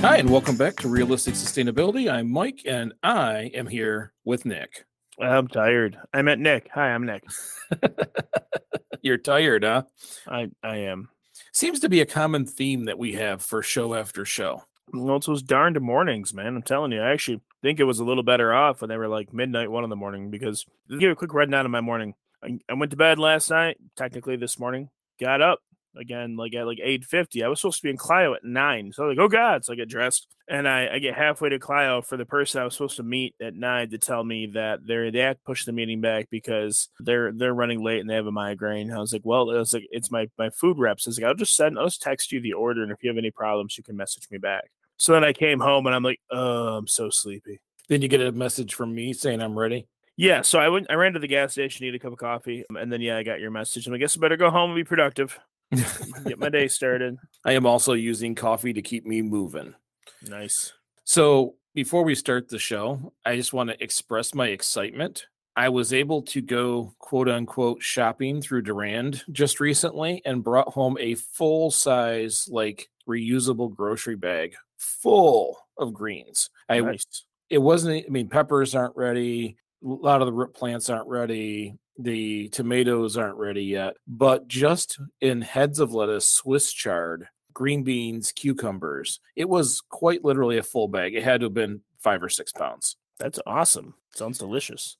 Hi, and welcome back to Realistic Sustainability. I'm Mike, and I am here with Nick. I'm tired. I met Nick. Hi, I'm Nick. You're tired, huh? I I am. Seems to be a common theme that we have for show after show. Well, it's those darned mornings, man. I'm telling you. I actually think it was a little better off when they were like midnight, one in the morning. Because give a quick rundown of my morning, I, I went to bed last night. Technically, this morning, got up again like at like 8.50 i was supposed to be in clio at 9 so I'm like oh god so i get dressed and I, I get halfway to clio for the person i was supposed to meet at 9 to tell me that they're they have to push the meeting back because they're they're running late and they have a migraine. I was like well it was like it's my my food reps. I was like i'll just send i'll just text you the order and if you have any problems you can message me back. So then i came home and i'm like oh i'm so sleepy. Then you get a message from me saying I'm ready. yeah so i went i ran to the gas station need a cup of coffee and then yeah i got your message. And i guess i better go home and be productive get my day started I am also using coffee to keep me moving. nice So before we start the show, I just want to express my excitement. I was able to go quote unquote shopping through Durand just recently and brought home a full size, like reusable grocery bag full of greens. I nice it wasn't i mean peppers aren't ready a lot of the root plants aren't ready the tomatoes aren't ready yet but just in heads of lettuce swiss chard green beans cucumbers it was quite literally a full bag it had to have been five or six pounds That's awesome. Sounds delicious.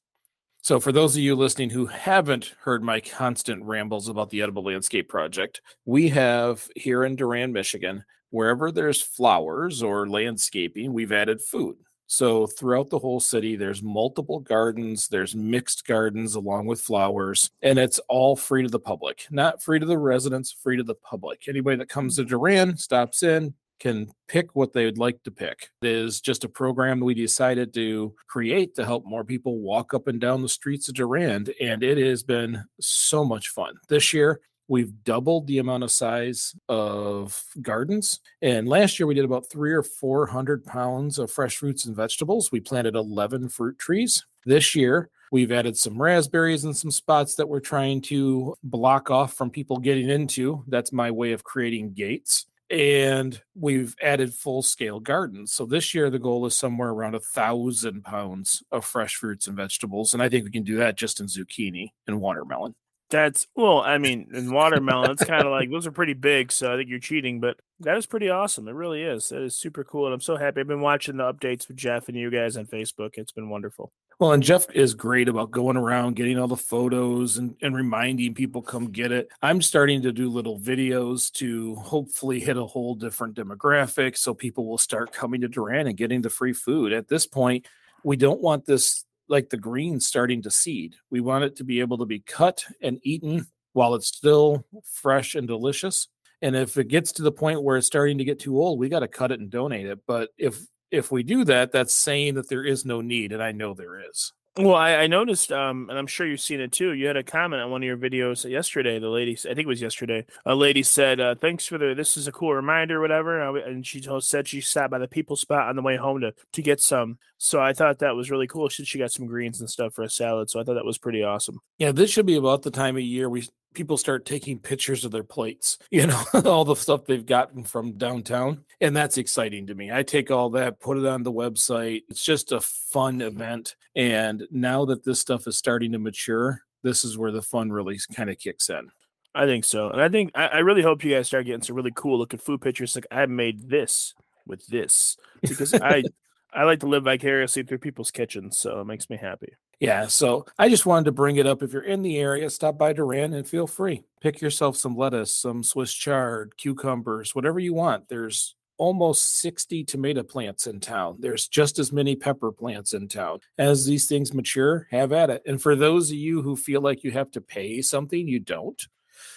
so for those of you listening who haven't heard my constant rambles about the edible landscape project we have here in durand michigan wherever there's flowers or landscaping we've added food so throughout the whole city, there's multiple gardens, there's mixed gardens along with flowers, and it's all free to the public. Not free to the residents, free to the public. Anybody that comes mm. to Durand, stops in, can pick what they would like to pick. It is just a program we decided to create to help more people walk up and down the streets of Durand, and it has been so much fun. This year, We've doubled the amount of size of gardens. And last year we did about three or 400 pounds of fresh fruits and vegetables. We planted 11 fruit trees. This year we've added some raspberries in some spots that we're trying to block off from people getting into. That's my way of creating gates. And we've added full scale gardens. So this year the goal is somewhere around a thousand pounds of fresh fruits and vegetables. And I think we can do that just in zucchini and watermelon. That's well, I mean, in watermelon, it's kind of like those are pretty big, so I think you're cheating, but that is pretty awesome. It really is. That is super cool, and I'm so happy. I've been watching the updates with Jeff and you guys on Facebook. It's been wonderful. Well, and Jeff is great about going around, getting all the photos and, and reminding people come get it. I'm starting to do little videos to hopefully hit a whole different demographic so people will start coming to Durand and getting the free food. At this point, we don't want this like the greens starting to seed. We want it to be able to be cut and eaten while it's still fresh and delicious. And if it gets to the point where it's starting to get too old, we got to cut it and donate it. But if if we do that, that's saying that there is no need, and I know there is. Well, I, I noticed, um, and I'm sure you've seen it too. You had a comment on one of your videos yesterday. The lady, I think it was yesterday, a lady said, uh, "Thanks for the. This is a cool reminder, whatever." And she told, said she sat by the people spot on the way home to to get some. So I thought that was really cool. She she got some greens and stuff for a salad. So I thought that was pretty awesome. Yeah, this should be about the time of year we people start taking pictures of their plates, you know, all the stuff they've gotten from downtown. And that's exciting to me. I take all that, put it on the website. It's just a fun event. And now that this stuff is starting to mature, this is where the fun really kind of kicks in. I think so, and I think I, I really hope you guys start getting some really cool looking food pictures. Like I made this with this because I I like to live vicariously through people's kitchens, so it makes me happy. Yeah, so I just wanted to bring it up. If you're in the area, stop by Durand and feel free. Pick yourself some lettuce, some Swiss chard, cucumbers, whatever you want. There's almost 60 tomato plants in town. There's just as many pepper plants in town. As these things mature, have at it. And for those of you who feel like you have to pay something, you don't.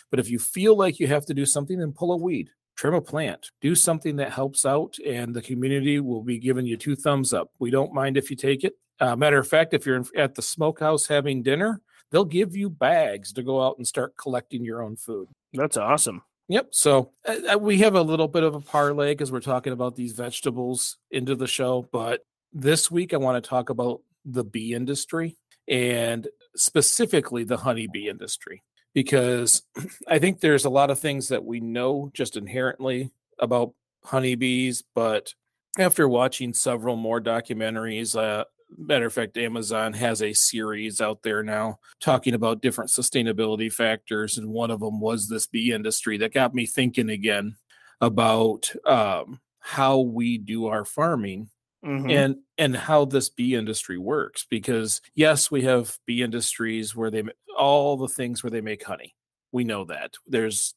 But if you feel like you have to do something, then pull a weed, trim a plant, do something that helps out, and the community will be giving you two thumbs up. We don't mind if you take it. Uh, matter of fact, if you're at the smokehouse having dinner, they'll give you bags to go out and start collecting your own food. That's awesome. Yep. So uh, uh we have a little bit of a parlay because we're talking about these vegetables into the show. But this week, I want to talk about the bee industry and specifically the honeybee industry because I think there's a lot of things that we know just inherently about honeybees, but after watching several more documentaries, uh, matter of fact, Amazon has a series out there now talking about different sustainability factors, and one of them was this bee industry that got me thinking again about um, how we do our farming Mm-hmm. and and how this bee industry works because yes we have bee industries where they all the things where they make honey. We know that. There's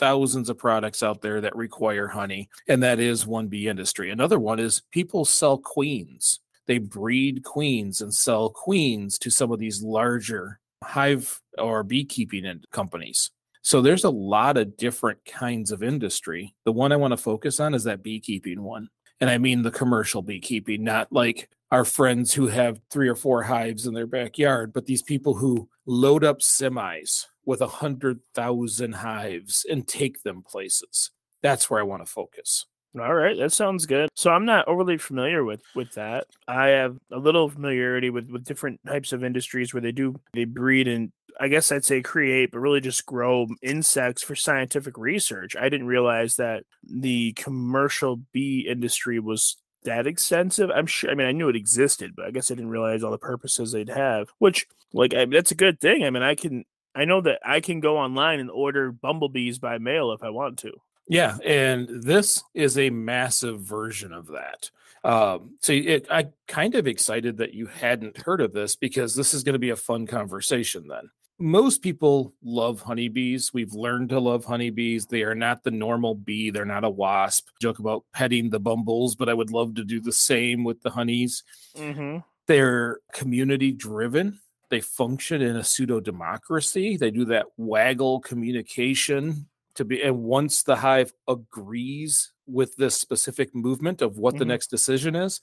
thousands of products out there that require honey and that is one bee industry. Another one is people sell queens they breed queens and sell queens to some of these larger hive or beekeeping companies so there's a lot of different kinds of industry the one i want to focus on is that beekeeping one and I mean the commercial beekeeping, not like our friends who have three or four hives in their backyard, but these people who load up semis with a hundred thousand hives and take them places. That's where I want to focus. All right, that sounds good. So I'm not overly familiar with with that. I have a little familiarity with with different types of industries where they do they breed and I guess I'd say create, but really just grow insects for scientific research. I didn't realize that the commercial bee industry was that extensive. I'm sure. I mean, I knew it existed, but I guess I didn't realize all the purposes they'd have. Which, like, I that's a good thing. I mean, I can. I know that I can go online and order bumblebees by mail if I want to. Yeah, and this is a massive version of that. Um, so it, I kind of excited that you hadn't heard of this because this is going to be a fun conversation. Then most people love honeybees. We've learned to love honeybees. They are not the normal bee. They're not a wasp. Joke about petting the bumbles, but I would love to do the same with the honeys. Mm-hmm. They're community driven. They function in a pseudo democracy. They do that waggle communication to be and once the hive agrees with this specific movement of what mm-hmm. the next decision is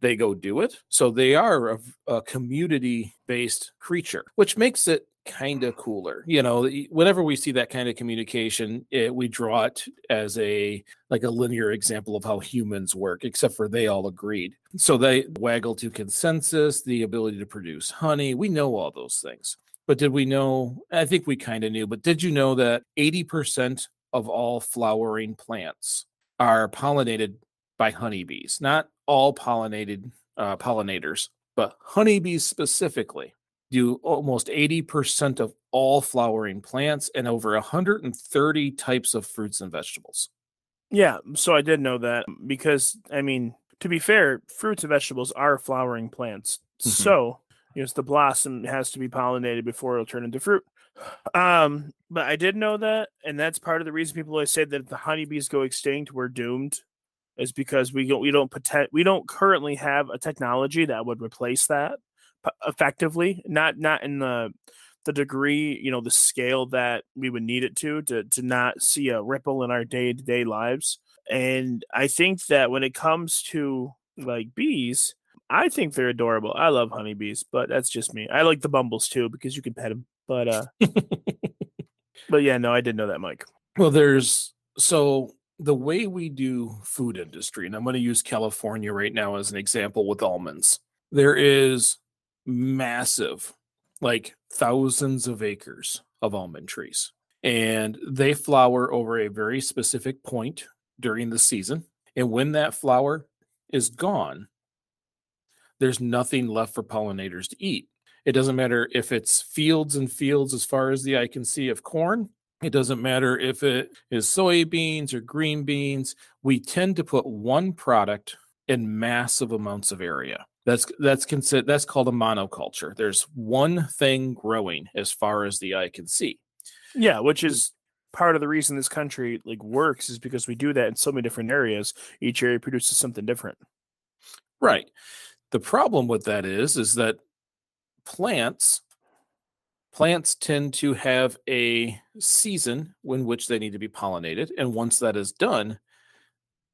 they go do it. So they are a, a community based creature which makes it kind of cooler you know whenever we see that kind of communication it, we draw it as a like a linear example of how humans work except for they all agreed. So they waggle to consensus the ability to produce honey we know all those things but did we know? I think we kind of knew, but did you know that 80% of all flowering plants are pollinated by honeybees? Not all pollinated uh, pollinators, but honeybees specifically do almost 80% of all flowering plants and over 130 types of fruits and vegetables. Yeah, so I did know that because I mean, to be fair, fruits and vegetables are flowering plants. Mm-hmm. So Yes, the blossom has to be pollinated before it'll turn into fruit. Um, but I did know that, and that's part of the reason people always say that if the honeybees go extinct, we're doomed, is because we don't we don't pretend, we don't currently have a technology that would replace that effectively. Not not in the the degree, you know, the scale that we would need it to to to not see a ripple in our day to day lives. And I think that when it comes to like bees, I think they're adorable. I love honeybees, but that's just me. I like the bumbles too because you can pet them. But uh but yeah, no, I didn't know that, Mike. Well, there's so the way we do food industry, and I'm going to use California right now as an example with almonds. There is massive, like thousands of acres of almond trees, and they flower over a very specific point during the season. And when that flower is gone, there's nothing left for pollinators to eat. It doesn't matter if it's fields and fields as far as the eye can see of corn. It doesn't matter if it is soybeans or green beans. We tend to put one product in massive amounts of area. That's that's considered that's called a monoculture. There's one thing growing as far as the eye can see. Yeah, which is part of the reason this country like works is because we do that in so many different areas. Each area produces something different. Right. The problem with that is is that plants plants tend to have a season in which they need to be pollinated. And once that is done,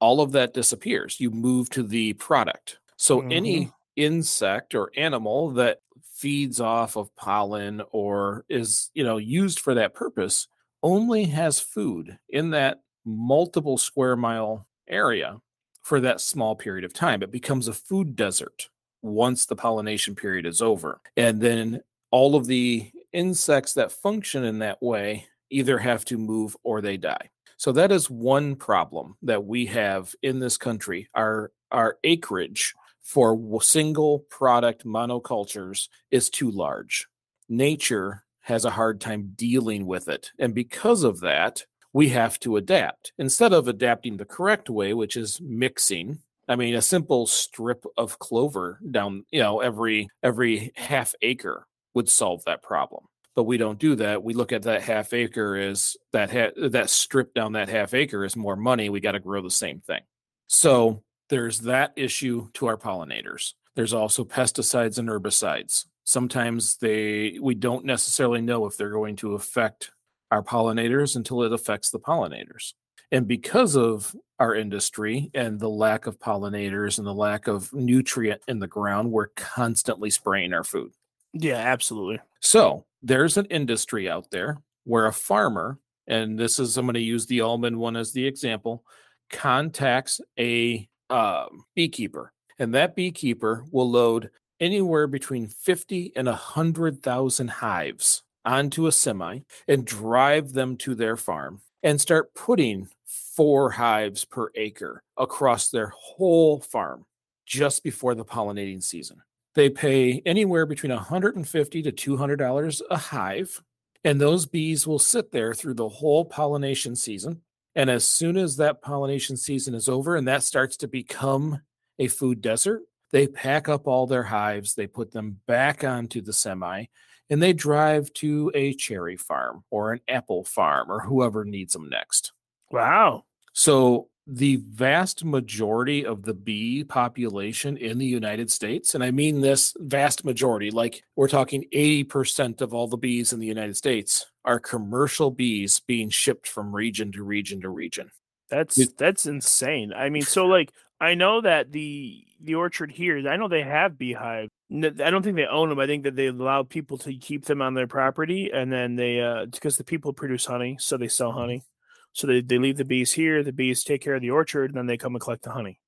all of that disappears. You move to the product. So Mhm. any insect or animal that feeds off of pollen or is, you know, used for that purpose only has food in that multiple square mile area for that small period of time. It becomes a food desert once the pollination period is over. And then all of the insects that function in that way either have to move or they die. So that is one problem that we have in this country. Our our acreage for single product monocultures is too large. Nature has a hard time dealing with it. And because of that, we have to adapt. Instead of adapting the correct way, which is mixing, I mean a simple strip of clover down, you know, every every half acre would solve that problem. But we don't do that. We look at that half acre as that ha- that strip down that half acre is more money. We got to grow the same thing. So there's that issue to our pollinators. There's also pesticides and herbicides. Sometimes they we don't necessarily know if they're going to affect our pollinators until it affects the pollinators. And because of our industry and the lack of pollinators and the lack of nutrient in the ground, we're constantly spraying our food. Yeah, absolutely. So there's an industry out there where a farmer, and this is I'm going to use the almond one as the example, contacts a um, beekeeper, and that beekeeper will load anywhere between 50 and 100,000 hives onto a semi and drive them to their farm and start putting four hives per acre across their whole farm just before the pollinating season. They pay anywhere between 150 to 200 dollars a hive, and those bees will sit there through the whole pollination season. And as soon as that pollination season is over and that starts to become a food desert, they pack up all their hives, they put them back onto the semi, and they drive to a cherry farm or an apple farm or whoever needs them next. Wow. So the vast majority of the bee population in the United States, and I mean this vast majority, like we're talking 80% of all the bees in the United States are commercial bees being shipped from region to region to region. That's that's insane. I mean, so like I know that the the orchard here, I know they have beehives. I don't think they own them. I think that they allow people to keep them on their property, and then they uh because the people produce honey, so they sell honey. So they, they leave the bees here. The bees take care of the orchard, and then they come and collect the honey.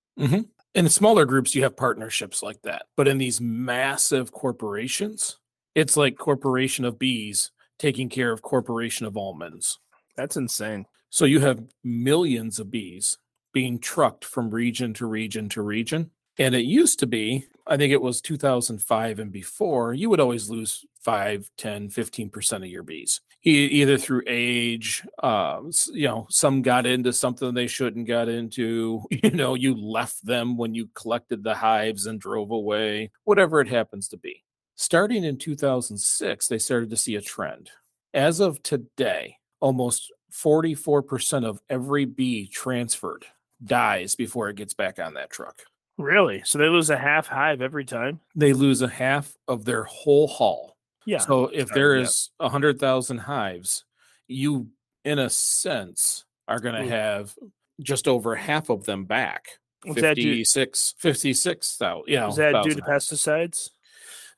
In smaller groups, you have partnerships like that. But in these massive corporations, it's like corporation of bees taking care of corporation of almonds. That's insane. So you have millions of bees being trucked from region to region to region. And it used to be, I think it was 2005 and before, you would always lose 5, 10, 15% of your bees, e- either through age, uh, you know, some got into something they shouldn't got into, you know, you left them when you collected the hives and drove away, whatever it happens to be. Starting in 2006, they started to see a trend. As of today, almost 44% of every bee transferred dies before it gets back on that truck. Really? So they lose a half hive every time? They lose a half of their whole haul. Yeah. So if there is there yeah. a 100,000 hives, you, in a sense, are going to Ooh. have just over half of them back. What's that 56, 56,000. You Is that due to thousand. pesticides?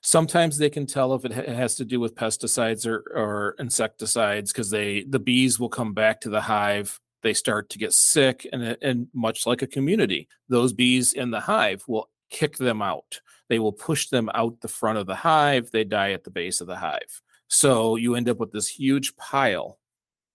sometimes they can tell if it ha- has to do with pesticides or, or insecticides because they the bees will come back to the hive they start to get sick and uh, and much like a community those bees in the hive will kick them out they will push them out the front of the hive they die at the base of the hive so you end up with this huge pile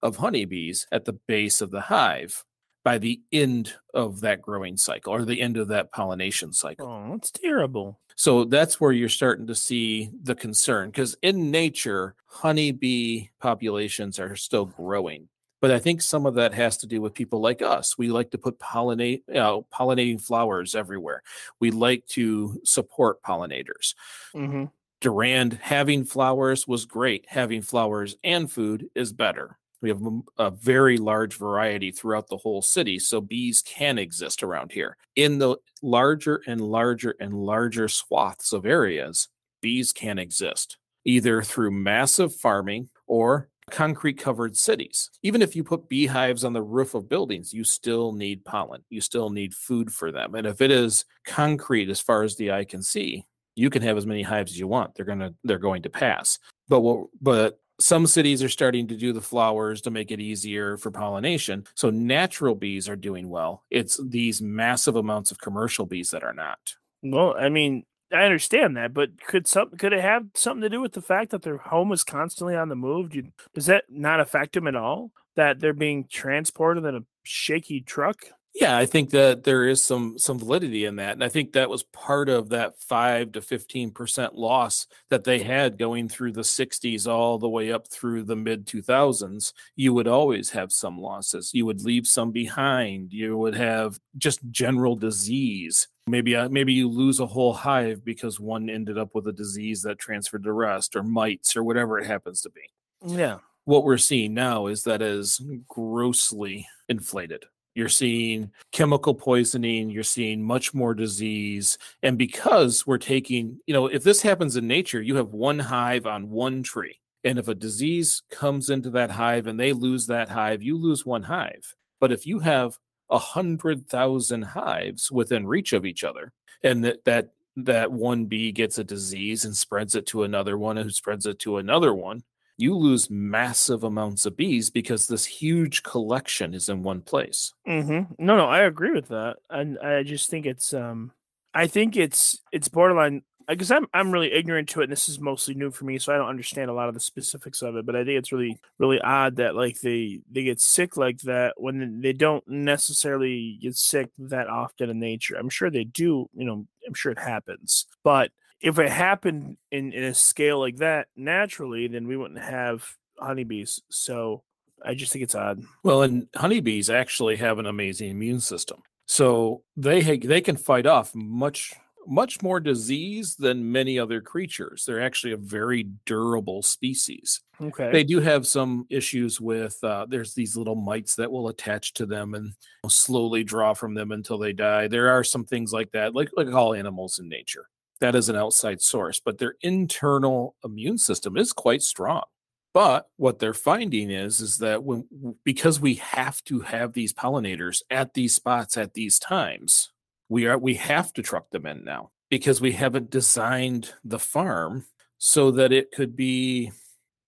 of honeybees at the base of the hive by the end of that growing cycle or the end of that pollination cycle Oh, that's terrible. so that's where you're starting to see the concern because in nature, honeybee populations are still growing. But I think some of that has to do with people like us. We like to put pollinate, you know, pollinating flowers everywhere. We like to support pollinators. hmm Durand having flowers was great. Having flowers and food is better. We have a very large variety throughout the whole city, so bees can exist around here. In the larger and larger and larger swaths of areas, bees can exist. either through massive farming or concrete covered cities. Even if you put beehives on the roof of buildings, you still need pollen. You still need food for them. And if it is concrete as far as the eye can see, you can have as many hives as you want. They're going to they're going to pass. But what but some cities are starting to do the flowers to make it easier for pollination. So natural bees are doing well. It's these massive amounts of commercial bees that are not. Well, I mean, I understand that, but could some could it have something to do with the fact that their home is constantly on the move? Do, does that not affect them at all? That they're being transported in a shaky truck? Yeah, I think that there is some some validity in that, and I think that was part of that five to fifteen percent loss that they had going through the '60s all the way up through the mid 2000s. You would always have some losses. You would leave some behind. You would have just general disease. Maybe uh, maybe you lose a whole hive because one ended up with a disease that transferred to rest, or mites, or whatever it happens to be. Yeah. What we're seeing now is that is grossly inflated you're seeing chemical poisoning, you're seeing much more disease. And because we're taking, you know, if this happens in nature, you have one hive on one tree. And if a disease comes into that hive and they lose that hive, you lose one hive. But if you have a hundred thousand hives within reach of each other, and that that that one bee gets a disease and spreads it to another one who spreads it to another one, you lose massive amounts of bees because this huge collection is in one place. Mm-hmm. No, no, I agree with that, and I just think it's, um, I think it's it's borderline because I'm I'm really ignorant to it, and this is mostly new for me, so I don't understand a lot of the specifics of it. But I think it's really really odd that like they they get sick like that when they don't necessarily get sick that often in nature. I'm sure they do, you know, I'm sure it happens, but if it happened in, in a scale like that naturally, then we wouldn't have honeybees. So I just think it's odd. Well, and honeybees actually have an amazing immune system. So they they can fight off much much more disease than many other creatures. They're actually a very durable species. Okay. They do have some issues with uh, there's these little mites that will attach to them and slowly draw from them until they die. There are some things like that, like like all animals in nature that is an outside source, but their internal immune system is quite strong. But what they're finding is is that when because we have to have these pollinators at these spots at these times, we are we have to truck them in now because we haven't designed the farm so that it could be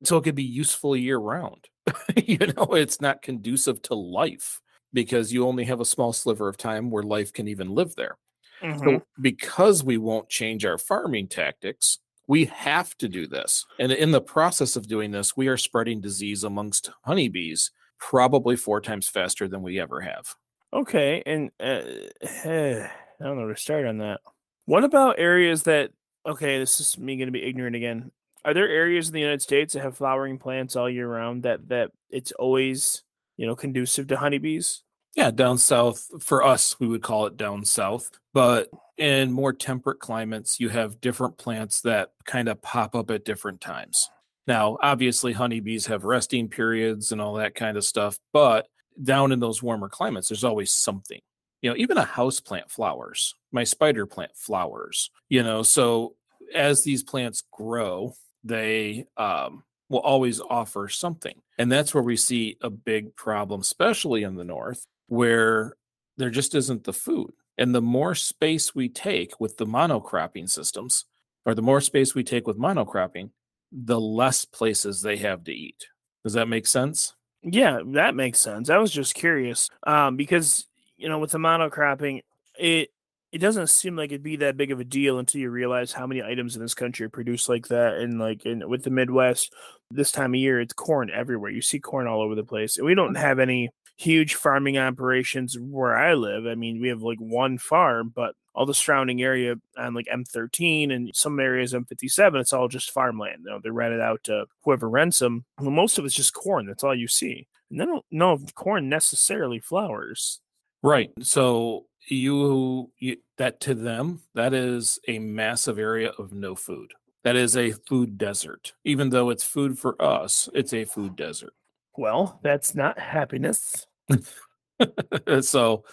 so it could be useful year round. you know, it's not conducive to life because you only have a small sliver of time where life can even live there. Mm-hmm. So because we won't change our farming tactics, we have to do this. And in the process of doing this, we are spreading disease amongst honeybees probably four times faster than we ever have. Okay. And uh, I don't know where to start on that. What about areas that, okay, this is me going to be ignorant again. Are there areas in the United States that have flowering plants all year round that, that it's always, you know, conducive to honeybees? Yeah, down south for us, we would call it down south. But in more temperate climates, you have different plants that kind of pop up at different times. Now, obviously, honeybees have resting periods and all that kind of stuff, but down in those warmer climates, there's always something. You know, even a house plant flowers. My spider plant flowers. You know, so as these plants grow, they um, will always offer something. And that's where we see a big problem, especially in the north, where there just isn't the food. And the more space we take with the monocropping systems, or the more space we take with monocropping, the less places they have to eat. Does that make sense? Yeah, that makes sense. I was just curious um, because you know with the monocropping, it it doesn't seem like it'd be that big of a deal until you realize how many items in this country are produced like that. And like in with the Midwest, this time of year, it's corn everywhere. You see corn all over the place, and we don't have any huge farming operations where I live. I mean, we have like one farm, but all the surrounding area on like M13 and some areas M57, it's all just farmland. You know, they're rented out to whoever rents them. Well, most of it's just corn. That's all you see. And they don't know if corn necessarily flowers. Right. So you, you that to them, that is a massive area of no food. That is a food desert. Even though it's food for us, it's a food desert. Well, that's not happiness. so,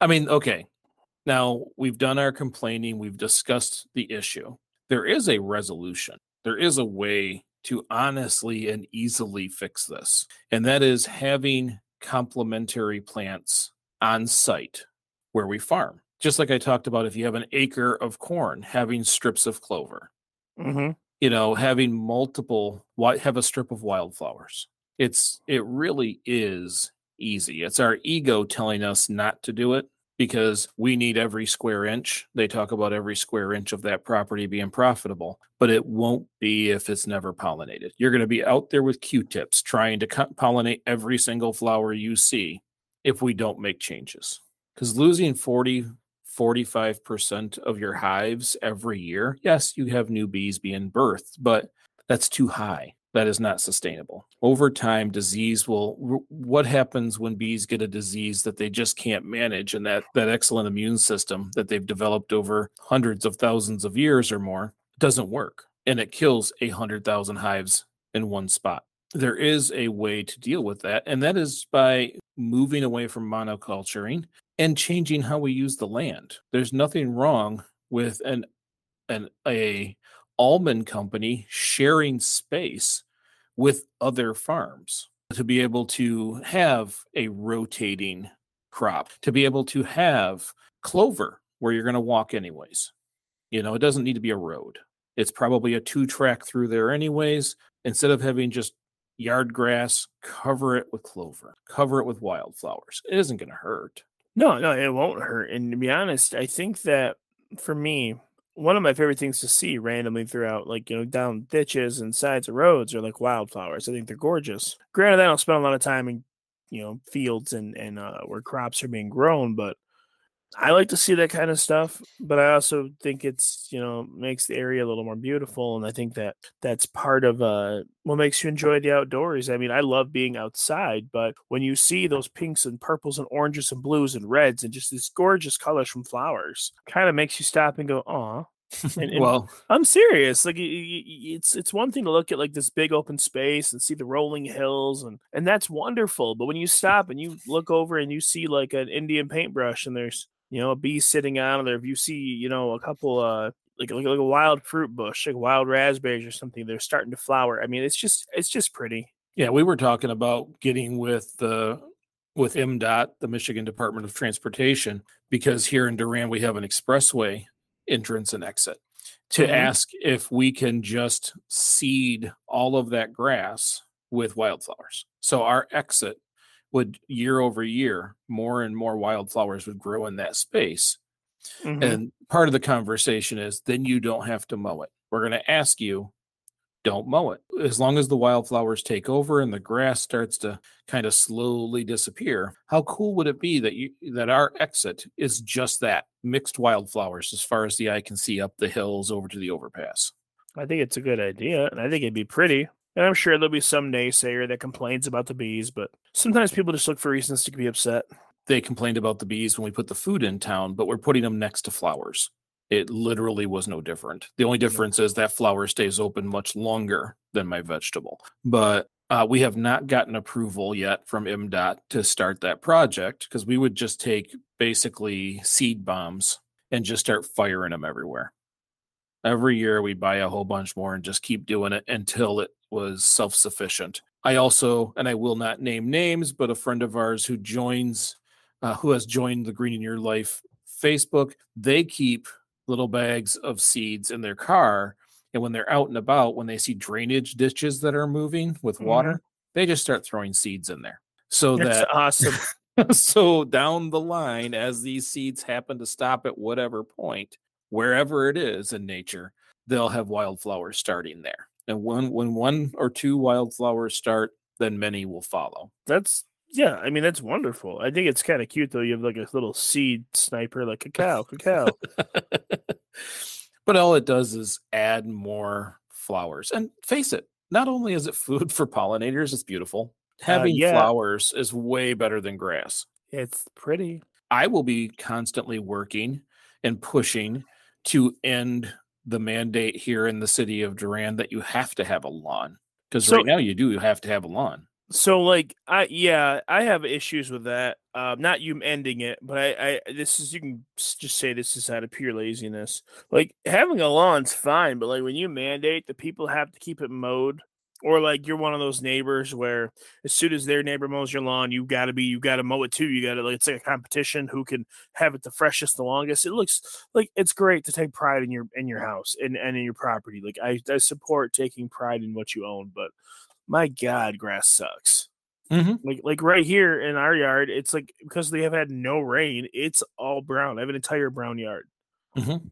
I mean, okay. Now we've done our complaining, we've discussed the issue. There is a resolution. there is a way to honestly and easily fix this, and that is having complementary plants on site where we farm. Just like I talked about, if you have an acre of corn, having strips of clover, Mm-hmm. you know, having multiple, have a strip of wildflowers. It's, it really is easy. It's our ego telling us not to do it because we need every square inch. They talk about every square inch of that property being profitable, but it won't be if it's never pollinated. You're going to be out there with Q tips trying to pollinate every single flower you see if we don't make changes. Because losing 40, 45% of your hives every year, yes, you have new bees being birthed, but that's too high. That is not sustainable. Over time, disease will. What happens when bees get a disease that they just can't manage, and that that excellent immune system that they've developed over hundreds of thousands of years or more doesn't work, and it kills a hundred thousand hives in one spot. There is a way to deal with that, and that is by moving away from monoculturing and changing how we use the land. There's nothing wrong with an an a almond company sharing space with other farms to be able to have a rotating crop, to be able to have clover where you're going to walk anyways. You know, it doesn't need to be a road. It's probably a two track through there anyways. Instead of having just yard grass, cover it with clover, cover it with wildflowers. It isn't going to hurt. No, no, it won't hurt. And to be honest, I think that for me, one of my favorite things to see randomly throughout, like, you know, down ditches and sides of roads are like wildflowers. I think they're gorgeous. Granted, I don't spend a lot of time in, you know, fields and, and uh, where crops are being grown, but I like to see that kind of stuff. But I also think it's, you know, makes the area a little more beautiful. And I think that that's part of uh, what makes you enjoy the outdoors. I mean, I love being outside, but when you see those pinks and purples and oranges and blues and reds and just these gorgeous colors from flowers, kind of makes you stop and go, "Aw." And, and well, I'm serious. Like it's it's one thing to look at like this big open space and see the rolling hills and and that's wonderful. But when you stop and you look over and you see like an Indian paintbrush and there's you know a bee sitting on there, if you see you know a couple uh like like, like a wild fruit bush, like wild raspberries or something, they're starting to flower. I mean, it's just it's just pretty. Yeah, we were talking about getting with the with MDOT, the Michigan Department of Transportation, because here in Durand we have an expressway entrance and exit to Mhm. ask if we can just seed all of that grass with wildflowers. So our exit would year over year, more and more wildflowers would grow in that space. Mhm. And part of the conversation is then you don't have to mow it. We're going to ask you, don't mow it. As long as the wildflowers take over and the grass starts to kind of slowly disappear, how cool would it be that you that our exit is just that mixed wildflowers as far as the eye can see up the hills over to the overpass? I think it's a good idea, and I think it'd be pretty. And I'm sure there'll be some naysayer that complains about the bees, but sometimes people just look for reasons to be upset. They complained about the bees when we put the food in town, but we're putting them next to flowers. It literally was no different. The only difference is that flower stays open much longer than my vegetable. But uh, we have not gotten approval yet from MDOT to start that project because we would just take basically seed bombs and just start firing them everywhere. Every year we buy a whole bunch more and just keep doing it until it was self sufficient. I also, and I will not name names, but a friend of ours who joins, uh, who has joined the Green in Your Life Facebook, they keep little bags of seeds in their car. And when they're out and about, when they see drainage ditches that are moving with water, they just start throwing seeds in there. So That's that awesome. so down the line, as these seeds happen to stop at whatever point, wherever it is in nature, they'll have wildflowers starting there. And when when one or two wildflowers start, then many will follow. That's yeah. I mean, that's wonderful. I think it's kind of cute though. You have like a little seed sniper, like cacao, cacao. but all it does is add more flowers. And face it, not only is it food for pollinators, it's beautiful. Uh, Having yeah. flowers is way better than grass. it's pretty. I will be constantly working and pushing to end the mandate here in the city of Durand that you have to have a lawn. Because So- right now you do have to have a lawn. So like I yeah, I have issues with that. Um not you ending it, but I, I this is you can just say this is out of pure laziness. Like having a lawn's fine, but like when you mandate that people have to keep it mowed or like you're one of those neighbors where as soon as their neighbor mows your lawn, you got to be you got to mow it too. You got to like it's like a competition who can have it the freshest, the longest. It looks like it's great to take pride in your in your house and and in your property. Like I I support taking pride in what you own, but my god, grass sucks. Mm-hmm. Like like right here in our yard, it's like because they have had no rain, it's all brown. I have an entire brown yard. Mm-hmm.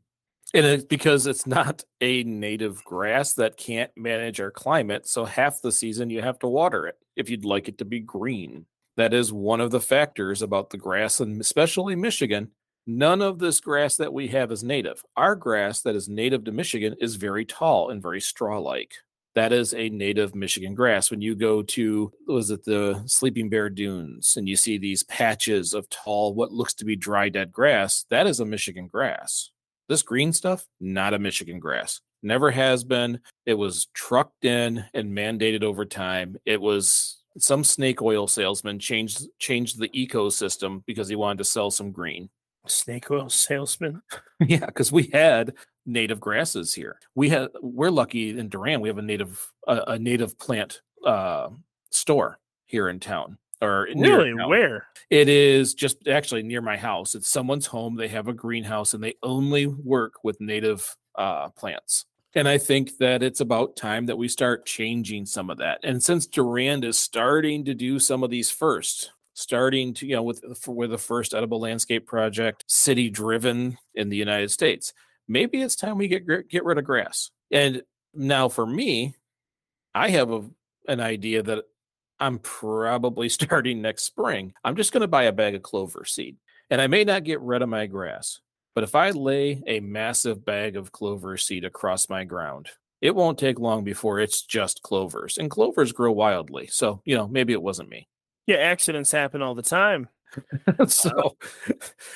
And it's because it's not a native grass that can't manage our climate. So half the season you have to water it if you'd like it to be green. That is one of the factors about the grass, and especially Michigan. None of this grass that we have is native. Our grass that is native to Michigan is very tall and very straw like. That is a native Michigan grass. When you go to, was it the Sleeping Bear Dunes, and you see these patches of tall, what looks to be dry, dead grass, that is a Michigan grass. This green stuff, not a Michigan grass. Never has been. It was trucked in and mandated over time. It was some snake oil salesman changed changed the ecosystem because he wanted to sell some green. Snake oil salesman. yeah, because we had native grasses here. We had we're lucky in Durand. We have a native a, a native plant uh, store here in town or really? where? It is just actually near my house. It's someone's home. They have a greenhouse and they only work with native uh, plants. And i think that it's about time that we start changing some of that. And since durand is starting to do some of these first starting to you know with with the first edible landscape project city driven in the united states maybe it's time we get get rid of grass. And now for me i have a, an idea that I'm probably starting next spring. I'm just going to buy a bag of clover seed. And I may not get rid of my grass, but if I lay a massive bag of clover seed across my ground, it won't take long before it's just clovers. And clovers grow wildly. So, you know, maybe it wasn't me. Yeah, accidents happen all the time. so uh,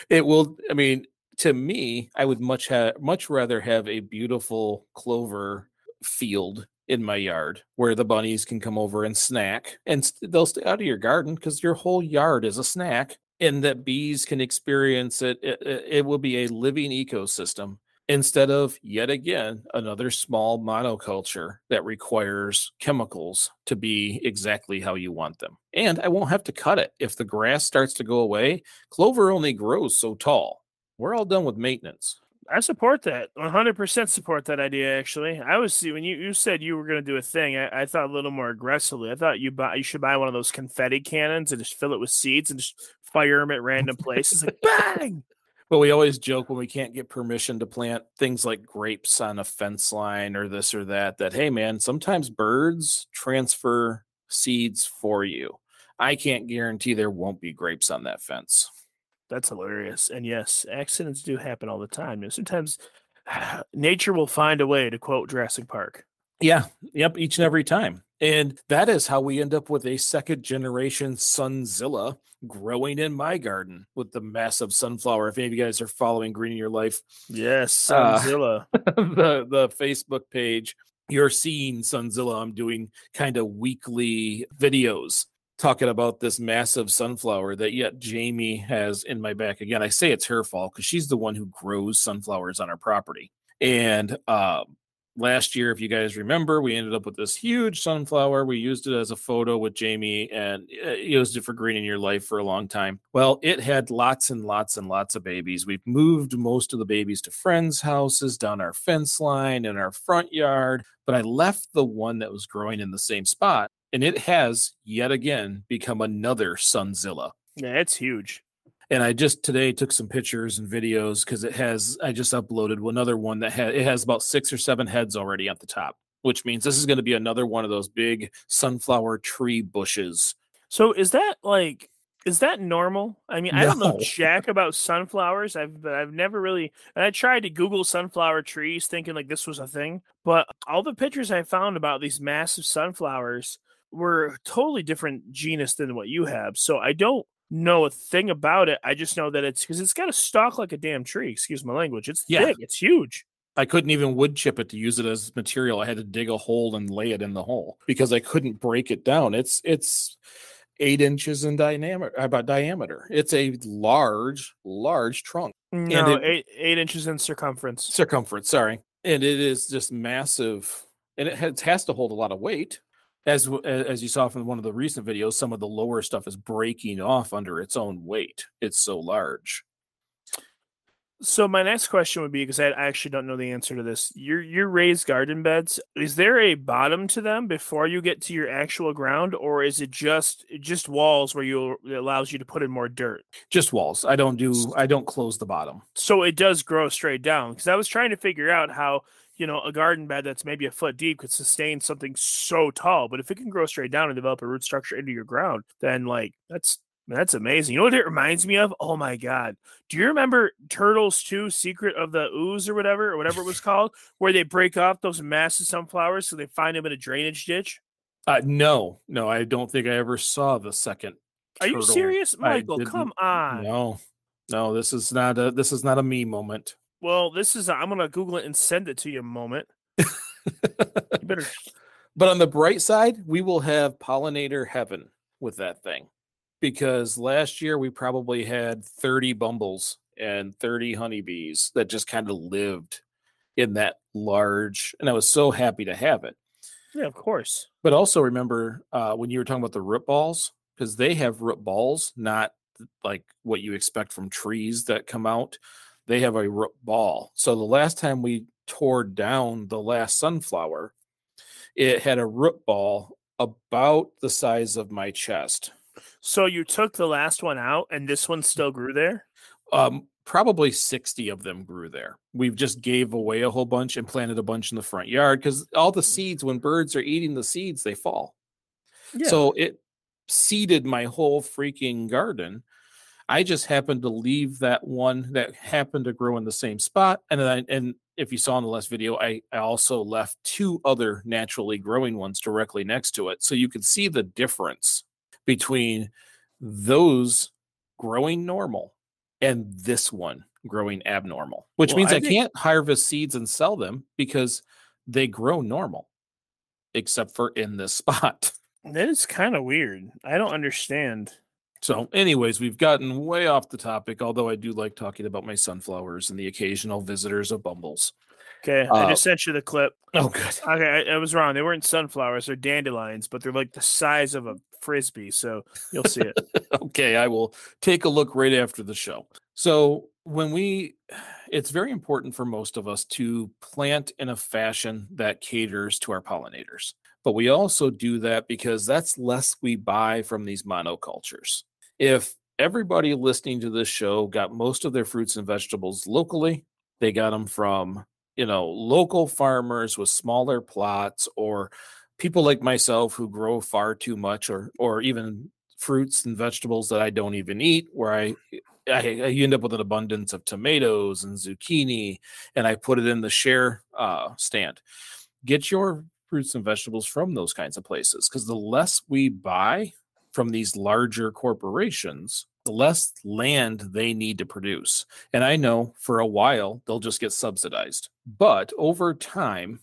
it will, I mean, to me, I would much have much rather have a beautiful clover field in my yard where the bunnies can come over and snack and they'll stay out of your garden because your whole yard is a snack and that bees can experience it. It, it will be a living ecosystem instead of yet again another small monoculture that requires chemicals to be exactly how you want them. And I won't have to cut it. If the grass starts to go away, clover only grows so tall. We're all done with maintenance. I support that. 100% support that idea. Actually, I was when you, you said you were going to do a thing. I, I, thought a little more aggressively. I thought you buy you should buy one of those confetti cannons and just fill it with seeds and just fire them at random places like bang. But we always joke when we can't get permission to plant things like grapes on a fence line or this or that. That hey man, sometimes birds transfer seeds for you. I can't guarantee there won't be grapes on that fence. That's hilarious. And yes, accidents do happen all the time. You know, sometimes nature will find a way to quote Jurassic Park. Yeah. Yep. Each and every time. And that is how we end up with a second generation Sunzilla growing in my garden with the massive sunflower. If any of you guys are following Green in Your Life, yes, uh, Sunzilla, uh, the the Facebook page, you're seeing Sunzilla. I'm doing kind of weekly videos talking about this massive sunflower that yet Jamie has in my back. Again, I say it's her fault because she's the one who grows sunflowers on our property. And uh, last year, if you guys remember, we ended up with this huge sunflower. We used it as a photo with Jamie and uh, used it for green in your life for a long time. Well, it had lots and lots and lots of babies. We've moved most of the babies to friends' houses down our fence line in our front yard, but I left the one that was growing in the same spot and it has yet again become another Sunzilla. Yeah, it's huge. And I just today took some pictures and videos because it has. I just uploaded another one that had it has about six or seven heads already at the top, which means this is going to be another one of those big sunflower tree bushes. So is that like is that normal? I mean, no. I don't know jack about sunflowers. I've I've never really and I tried to Google sunflower trees thinking like this was a thing, but all the pictures I found about these massive sunflowers were totally different genus than what you have. So I don't know a thing about it. I just know that it's because it's got a stalk like a damn tree. Excuse my language. It's yeah. big. It's huge. I couldn't even wood chip it to use it as material. I had to dig a hole and lay it in the hole because I couldn't break it down. It's it's eight inches in diameter uh, about diameter. It's a large, large trunk. No, it- eight eight inches in circumference. Circumference, sorry. And it is just massive. And it has, has to hold a lot of weight. As as you saw from one of the recent videos, some of the lower stuff is breaking off under its own weight. It's so large. So my next question would be because I actually don't know the answer to this. Your your raised garden beds, is there a bottom to them before you get to your actual ground, or is it just just walls where you it allows you to put in more dirt? Just walls. I don't do I don't close the bottom. So it does grow straight down. Because I was trying to figure out how you know a garden bed that's maybe a foot deep could sustain something so tall, but if it can grow straight down and develop a root structure into your ground, then like that's that's amazing. You know what it reminds me of? Oh my god! Do you remember Turtles Two: Secret of the Ooze or whatever or whatever it was called, where they break off those massive sunflowers so they find them in a drainage ditch? Uh, no, no, I don't think I ever saw the second. Are you serious, Michael? Come on. No, no, this is not a this is not a me moment. Well, this is. I'm gonna Google it and send it to you. A moment. You better. But on the bright side, we will have pollinator heaven with that thing. Because last year we probably had 30 bumbles and 30 honeybees that just kind of lived in that large. And I was so happy to have it. Yeah, of course. But also remember uh, when you were talking about the root balls, because they have root balls, not like what you expect from trees that come out. They have a root ball. So the last time we tore down the last sunflower, it had a root ball about the size of my chest. So you took the last one out, and this one still grew there. Um, probably 60 of them grew there. We've just gave away a whole bunch and planted a bunch in the front yard because all the seeds, when birds are eating the seeds, they fall. So it seeded my whole freaking garden. I just happened to leave that one that happened to grow in the same spot. And then I, and if you saw in the last video, I, I also left two other naturally growing ones directly next to it. So you could see the difference between those growing normal and this one growing abnormal, which Well, means I I, think- can't harvest seeds and sell them because they grow normal, except for in this spot. that is kind of weird. I don't understand. So, anyways, we've gotten way off the topic, although I do like talking about my sunflowers and the occasional visitors of bumbles. Okay, I Uh, just sent you the clip. Oh, good. Okay, I, I was wrong. They weren't sunflowers; they're dandelions, but they're like the size of a frisbee. So you'll see it. okay, I will take a look right after the show. So, when we, it's very important for most of us to plant in a fashion that caters to our pollinators. But we also do that because that's less we buy from these monocultures. If everybody listening to this show got most of their fruits and vegetables locally, they got them from, you know, local farmers with smaller plots or people like myself who grow far too much or or even fruits and vegetables that I don't even eat where I I, I end up with an abundance of tomatoes and zucchini and I put it in the share uh, stand. Get your fruits and vegetables from those kinds of places because the less we buy from these larger corporations, the less land they need to produce. And I know for a while they'll just get subsidized, but over time,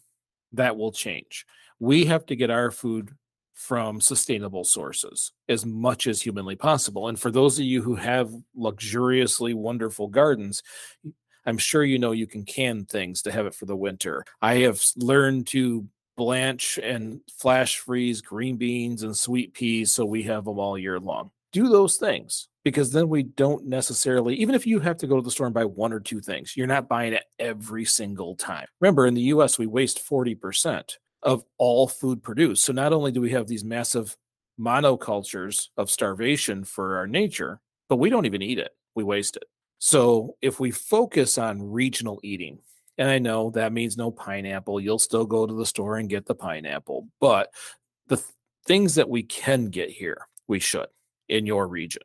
that will change. We have to get our food from sustainable sources as much as humanly possible. And for those of you who have luxuriously wonderful gardens, I'm sure you know you can can things to have it for the winter. I have learned to blanch and flash freeze green beans and sweet peas so we have them all year long. Do those things because then we don't necessarily, even if you have to go to the store and buy one or two things, you're not buying it every single time. Remember, in the US, we waste 40% of all food produced. So not only do we have these massive monocultures of starvation for our nature, but we don't even eat it, we waste it. So if we focus on regional eating, and I know that means no pineapple, you'll still go to the store and get the pineapple, but the th- things that we can get here, we should in your region.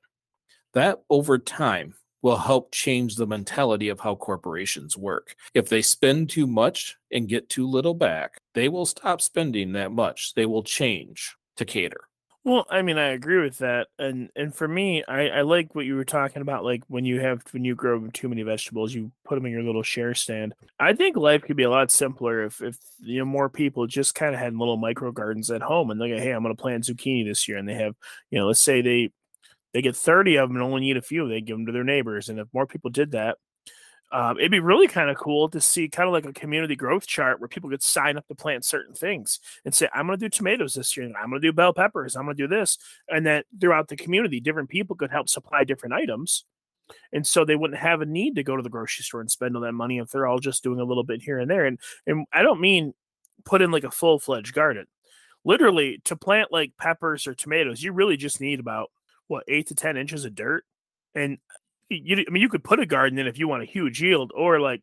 That over time will help change the mentality of how corporations work. If they spend too much and get too little back, they will stop spending that much. They will change to cater. Well, I mean, I agree with that, and and for me, I, I like what you were talking about. Like when you have when you grow too many vegetables, you put them in your little share stand. I think life could be a lot simpler if if you know more people just kind of had little micro gardens at home and they're like, hey, I'm going to plant zucchini this year, and they have, you know, let's say they they get 30 of them and only need a few, they give them to their neighbors, and if more people did that, um, it'd be really kind of cool to see kind of like a community growth chart where people could sign up to plant certain things and say, I'm going to do tomatoes this year, and I'm going to do bell peppers, I'm going to do this. And then throughout the community, different people could help supply different items. And so they wouldn't have a need to go to the grocery store and spend all that money if they're all just doing a little bit here and there. And and I don't mean put in like a full fledged garden. Literally, to plant like peppers or tomatoes, you really just need about what eight to ten inches of dirt. And you I mean you could put a garden in if you want a huge yield or like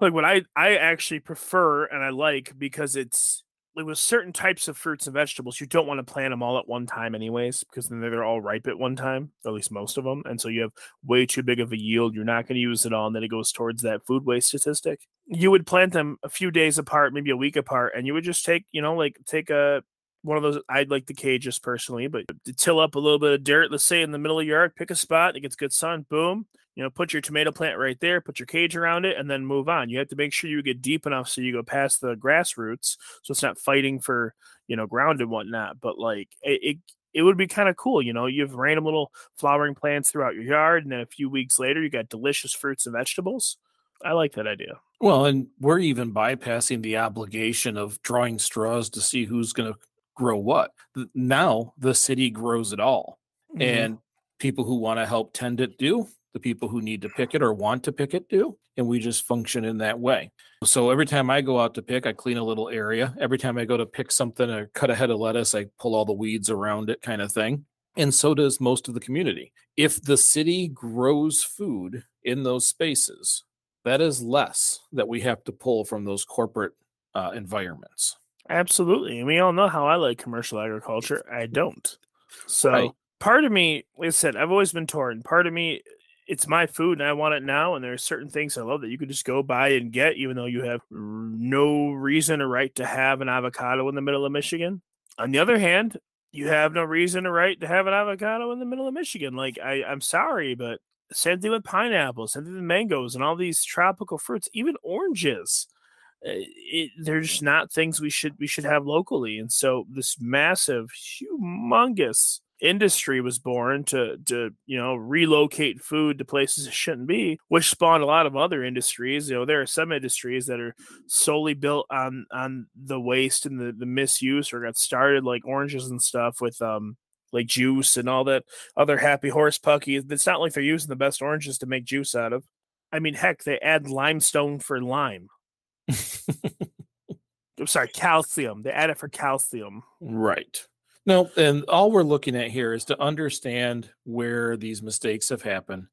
like what I I actually prefer and I like because it's like with certain types of fruits and vegetables you don't want to plant them all at one time anyways because then they're all ripe at one time at least most of them and so you have way too big of a yield you're not going to use it all and then it goes towards that food waste statistic. You would plant them a few days apart maybe a week apart and you would just take you know like take a one of those I'd like the cages personally, but to till up a little bit of dirt, let's say in the middle of your yard, pick a spot, it gets good sun, boom, you know, put your tomato plant right there, put your cage around it, and then move on. You have to make sure you get deep enough so you go past the grass roots, so it's not fighting for you know ground and whatnot. But like it, it it would be kind of cool. You know, you have random little flowering plants throughout your yard, and then a few weeks later, you got delicious fruits and vegetables. I like that idea. Well, and we're even bypassing the obligation of drawing straws to see who's going to grow what. Now the city grows it all. Mm-hmm. And people who want to help tend it do, the people who need to pick it or want to pick it do. And we just function in that way. So every time I go out to pick, I clean a little area. Every time I go to pick something or cut a head of lettuce, I pull all the weeds around it, kind of thing. And so does most of the community. If the city grows food in those spaces, that is less that we have to pull from those corporate uh, environments. Absolutely. And we all know how I like commercial agriculture. I don't. So right. part of me, like I said, I've always been torn. Part of me, it's my food and I want it now. And there are certain things I love that you could just go buy and get, even though you have no reason or right to have an avocado in the middle of Michigan. On the other hand, you have no reason or right to have an avocado in the middle of Michigan. Like I, I'm sorry, but same thing with pineapples, same thing with mangoes and all these tropical fruits, even oranges. Uh, it, they're just not things we should we should have locally. And so this massive, humongous industry was born to to you know relocate food to places it shouldn't be which spawned a lot of other industries. You know there are some industries that are solely built on on the waste and the, the misuse or got started like oranges and stuff with um like juice and all that other happy horse pucky. It's not like they're using the best oranges to make juice out of. I mean heck they add limestone for lime I'm sorry, calcium. They add it for calcium. Right. No, and all we're looking at here is to understand where these mistakes have happened,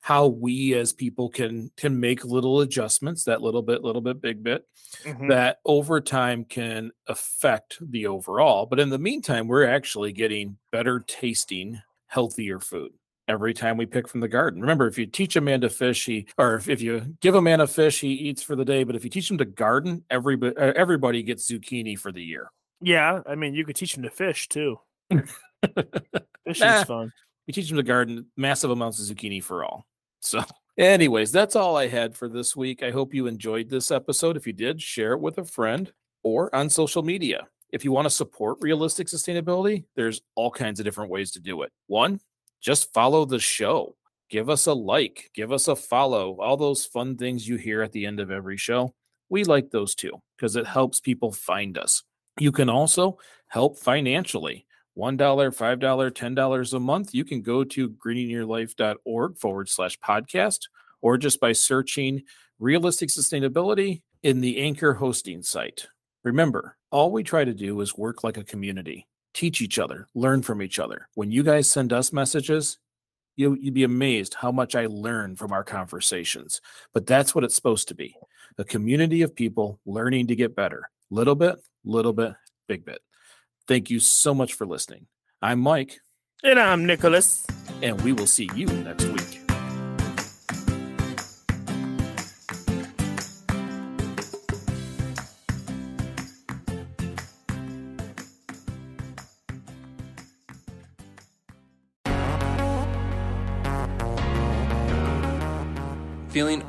how we as people can can make little adjustments, that little bit, little bit, big bit, mm-hmm. that over time can affect the overall. But in the meantime, we're actually getting better tasting, healthier food every time we pick from the garden. Remember, if you teach a man to fish, he or if, if you give a man a fish, he eats for the day. But if you teach him to garden, everybody uh, everybody gets zucchini for the year. Yeah, I mean, you could teach him to fish too. Fishing nah, is fun. You teach him to garden, massive amounts of zucchini for all. So, anyways, that's all I had for this week. I hope you enjoyed this episode. If you did, share it with a friend or on social media. If you want to support realistic sustainability, there's all kinds of different ways to do it. One, just follow the show. Give us a like, give us a follow, all those fun things you hear at the end of every show. We like those too because it helps people find us. You can also help financially. $1, $5, $10 a month. You can go to greeningyourlife.org forward slash podcast or just by searching realistic sustainability in the Anchor hosting site. Remember, all we try to do is work like a community teach each other, learn from each other. When you guys send us messages, you, you'd be amazed how much I learn from our conversations. But that's what it's supposed to be a community of people learning to get better. Little bit, little bit, big bit. Thank you so much for listening. I'm Mike. And I'm Nicholas. And we will see you next week.